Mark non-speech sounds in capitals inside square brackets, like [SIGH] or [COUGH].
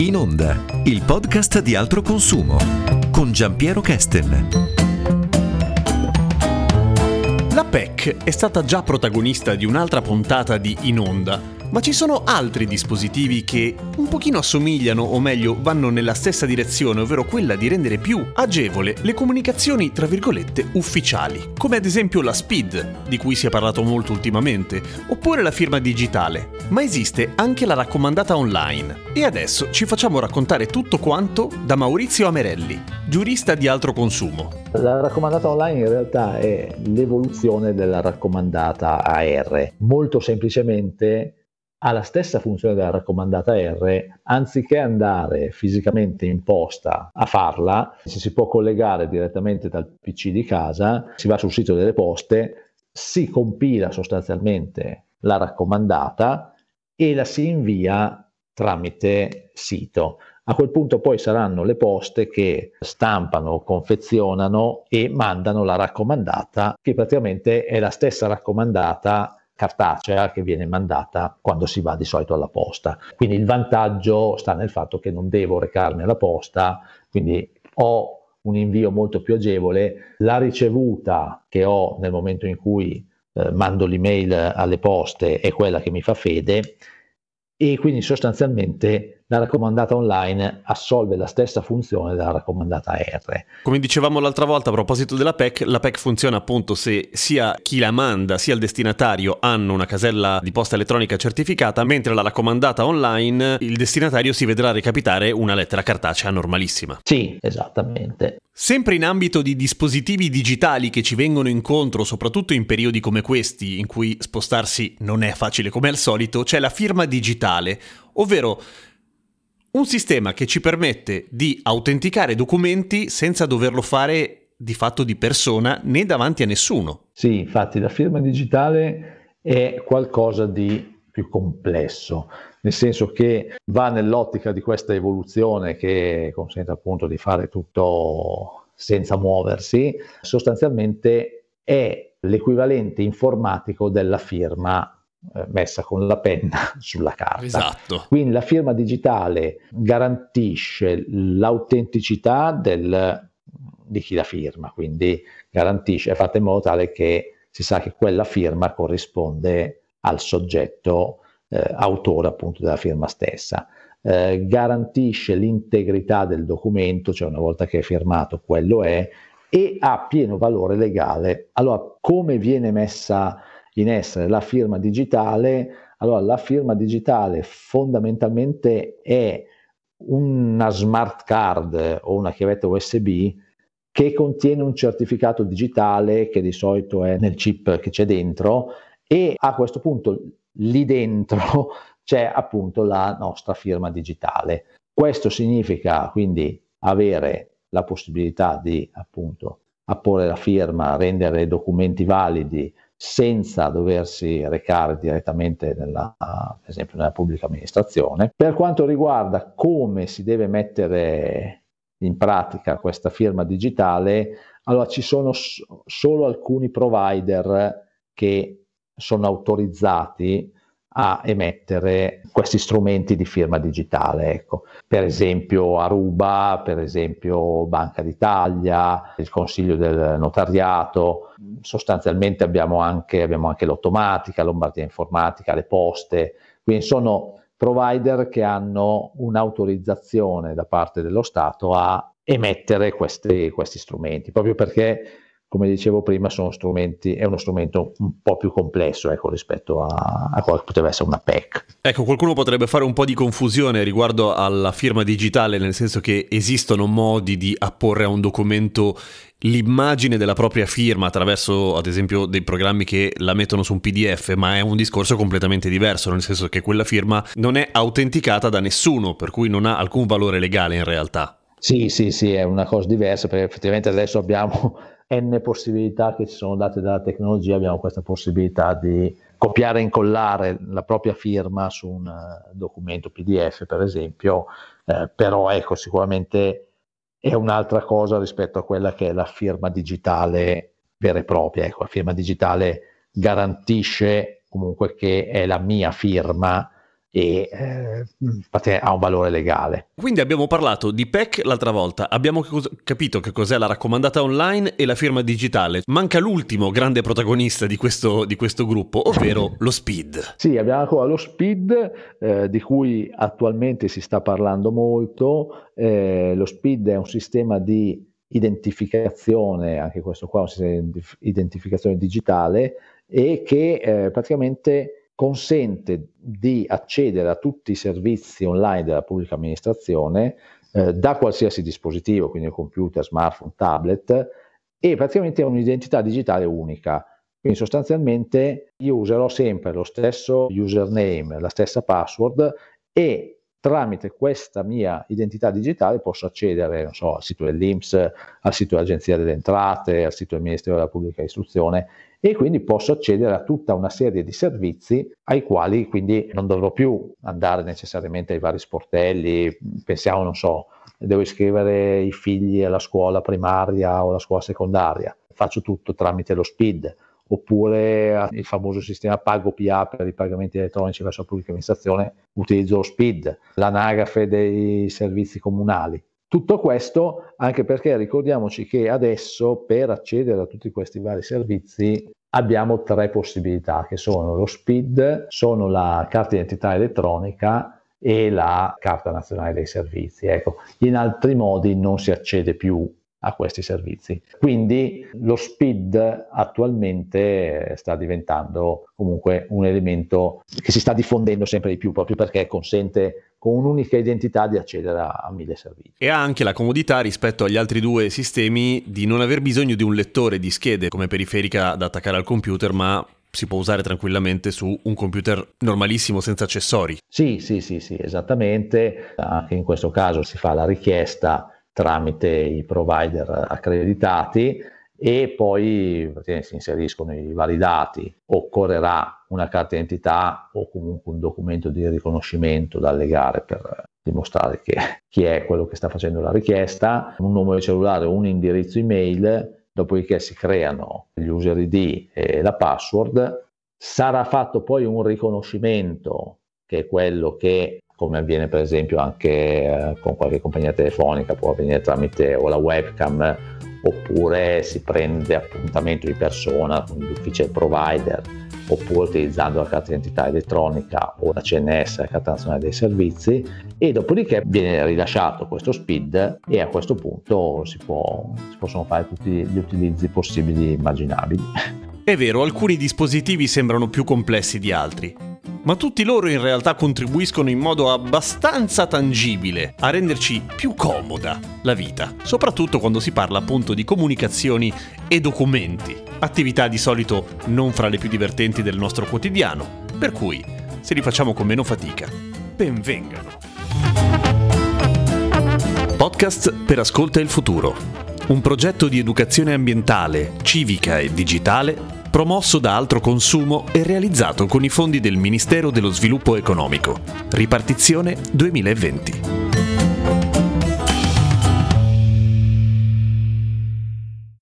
In Onda, il podcast di altro consumo con Giampiero Kesten. La PEC è stata già protagonista di un'altra puntata di In Onda ma ci sono altri dispositivi che un pochino assomigliano, o meglio, vanno nella stessa direzione, ovvero quella di rendere più agevole le comunicazioni, tra virgolette, ufficiali, come ad esempio la SPID, di cui si è parlato molto ultimamente, oppure la firma digitale. Ma esiste anche la raccomandata online. E adesso ci facciamo raccontare tutto quanto da Maurizio Amerelli, giurista di altro consumo. La raccomandata online in realtà è l'evoluzione della raccomandata AR. Molto semplicemente ha la stessa funzione della raccomandata R, anziché andare fisicamente in posta a farla, se si può collegare direttamente dal PC di casa, si va sul sito delle poste, si compila sostanzialmente la raccomandata e la si invia tramite sito. A quel punto poi saranno le poste che stampano, confezionano e mandano la raccomandata, che praticamente è la stessa raccomandata cartacea che viene mandata quando si va di solito alla posta. Quindi il vantaggio sta nel fatto che non devo recarmi alla posta, quindi ho un invio molto più agevole, la ricevuta che ho nel momento in cui eh, mando l'email alle poste è quella che mi fa fede e quindi sostanzialmente la raccomandata online assolve la stessa funzione della raccomandata R. Come dicevamo l'altra volta a proposito della PEC, la PEC funziona appunto se sia chi la manda sia il destinatario hanno una casella di posta elettronica certificata, mentre la raccomandata online il destinatario si vedrà recapitare una lettera cartacea normalissima. Sì, esattamente. Sempre in ambito di dispositivi digitali che ci vengono incontro, soprattutto in periodi come questi, in cui spostarsi non è facile come al solito, c'è la firma digitale, ovvero un sistema che ci permette di autenticare documenti senza doverlo fare di fatto di persona né davanti a nessuno. Sì, infatti la firma digitale è qualcosa di più complesso, nel senso che va nell'ottica di questa evoluzione che consente appunto di fare tutto senza muoversi, sostanzialmente è l'equivalente informatico della firma messa con la penna [LAUGHS] sulla carta. Esatto. Quindi la firma digitale garantisce l'autenticità del, di chi la firma, quindi garantisce, è fatta in modo tale che si sa che quella firma corrisponde al soggetto eh, autore appunto della firma stessa. Eh, garantisce l'integrità del documento, cioè una volta che è firmato quello è, e ha pieno valore legale. Allora, come viene messa in essere la firma digitale, allora la firma digitale fondamentalmente è una smart card o una chiavetta USB che contiene un certificato digitale che di solito è nel chip che c'è dentro e a questo punto lì dentro [LAUGHS] c'è appunto la nostra firma digitale. Questo significa quindi avere la possibilità di appunto apporre la firma, rendere documenti validi senza doversi recare direttamente nella, per esempio nella pubblica amministrazione. Per quanto riguarda come si deve mettere in pratica questa firma digitale, allora ci sono solo alcuni provider che sono autorizzati a emettere questi strumenti di firma digitale. Ecco. Per esempio Aruba, per esempio Banca d'Italia, il Consiglio del Notariato, sostanzialmente abbiamo anche, abbiamo anche l'automatica, Lombardia Informatica, le poste, quindi sono provider che hanno un'autorizzazione da parte dello Stato a emettere questi, questi strumenti, proprio perché come dicevo prima, sono strumenti, è uno strumento un po' più complesso ecco, rispetto a, a quello che poteva essere una PEC. Ecco, qualcuno potrebbe fare un po' di confusione riguardo alla firma digitale, nel senso che esistono modi di apporre a un documento l'immagine della propria firma attraverso ad esempio dei programmi che la mettono su un PDF, ma è un discorso completamente diverso, nel senso che quella firma non è autenticata da nessuno, per cui non ha alcun valore legale in realtà. Sì, sì, sì, è una cosa diversa perché effettivamente adesso abbiamo n possibilità che ci sono date dalla tecnologia, abbiamo questa possibilità di copiare e incollare la propria firma su un uh, documento PDF, per esempio, eh, però ecco, sicuramente è un'altra cosa rispetto a quella che è la firma digitale vera e propria. Ecco, la firma digitale garantisce comunque che è la mia firma e eh, ha un valore legale. Quindi abbiamo parlato di PEC l'altra volta, abbiamo capito che cos'è la raccomandata online e la firma digitale. Manca l'ultimo grande protagonista di questo, di questo gruppo, ovvero [LAUGHS] lo SPID. Sì, abbiamo ancora lo SPID eh, di cui attualmente si sta parlando molto. Eh, lo SPID è un sistema di identificazione, anche questo qua è un sistema di identificazione digitale e che eh, praticamente consente di accedere a tutti i servizi online della pubblica amministrazione eh, da qualsiasi dispositivo, quindi computer, smartphone, tablet, e praticamente è un'identità digitale unica. Quindi sostanzialmente io userò sempre lo stesso username, la stessa password e tramite questa mia identità digitale posso accedere so, al sito dell'Inps, al sito dell'Agenzia delle Entrate, al sito del Ministero della Pubblica Istruzione e quindi posso accedere a tutta una serie di servizi ai quali quindi non dovrò più andare necessariamente ai vari sportelli, pensiamo, non so, devo iscrivere i figli alla scuola primaria o alla scuola secondaria, faccio tutto tramite lo SPID oppure il famoso sistema Pago PA per i pagamenti elettronici verso la pubblica amministrazione, utilizzo lo SPID, l'anagrafe dei servizi comunali. Tutto questo anche perché ricordiamoci che adesso per accedere a tutti questi vari servizi abbiamo tre possibilità che sono lo SPID, sono la carta identità elettronica e la carta nazionale dei servizi. Ecco, in altri modi non si accede più a questi servizi. Quindi lo SPID attualmente sta diventando comunque un elemento che si sta diffondendo sempre di più proprio perché consente con un'unica identità di accedere a, a mille servizi. E ha anche la comodità rispetto agli altri due sistemi di non aver bisogno di un lettore di schede come periferica da attaccare al computer, ma si può usare tranquillamente su un computer normalissimo senza accessori. Sì, sì, sì, sì, esattamente. Anche in questo caso si fa la richiesta tramite i provider accreditati e poi si inseriscono i vari dati. Occorrerà una carta d'identità o comunque un documento di riconoscimento da allegare per dimostrare che [LAUGHS] chi è quello che sta facendo la richiesta, un numero di cellulare o un indirizzo email, dopodiché si creano gli user ID e la password. Sarà fatto poi un riconoscimento che è quello che come avviene per esempio anche eh, con qualche compagnia telefonica, può avvenire tramite o la webcam oppure si prende appuntamento di persona con l'ufficial provider oppure utilizzando la carta d'identità elettronica o la CNS, la carta nazionale dei servizi e dopodiché viene rilasciato questo SPID e a questo punto si, può, si possono fare tutti gli utilizzi possibili e immaginabili. È vero, alcuni dispositivi sembrano più complessi di altri, ma tutti loro in realtà contribuiscono in modo abbastanza tangibile a renderci più comoda la vita, soprattutto quando si parla appunto di comunicazioni e documenti, attività di solito non fra le più divertenti del nostro quotidiano, per cui se li facciamo con meno fatica, benvengano. Podcast per Ascolta il Futuro, un progetto di educazione ambientale, civica e digitale promosso da Altro Consumo e realizzato con i fondi del Ministero dello Sviluppo Economico. Ripartizione 2020.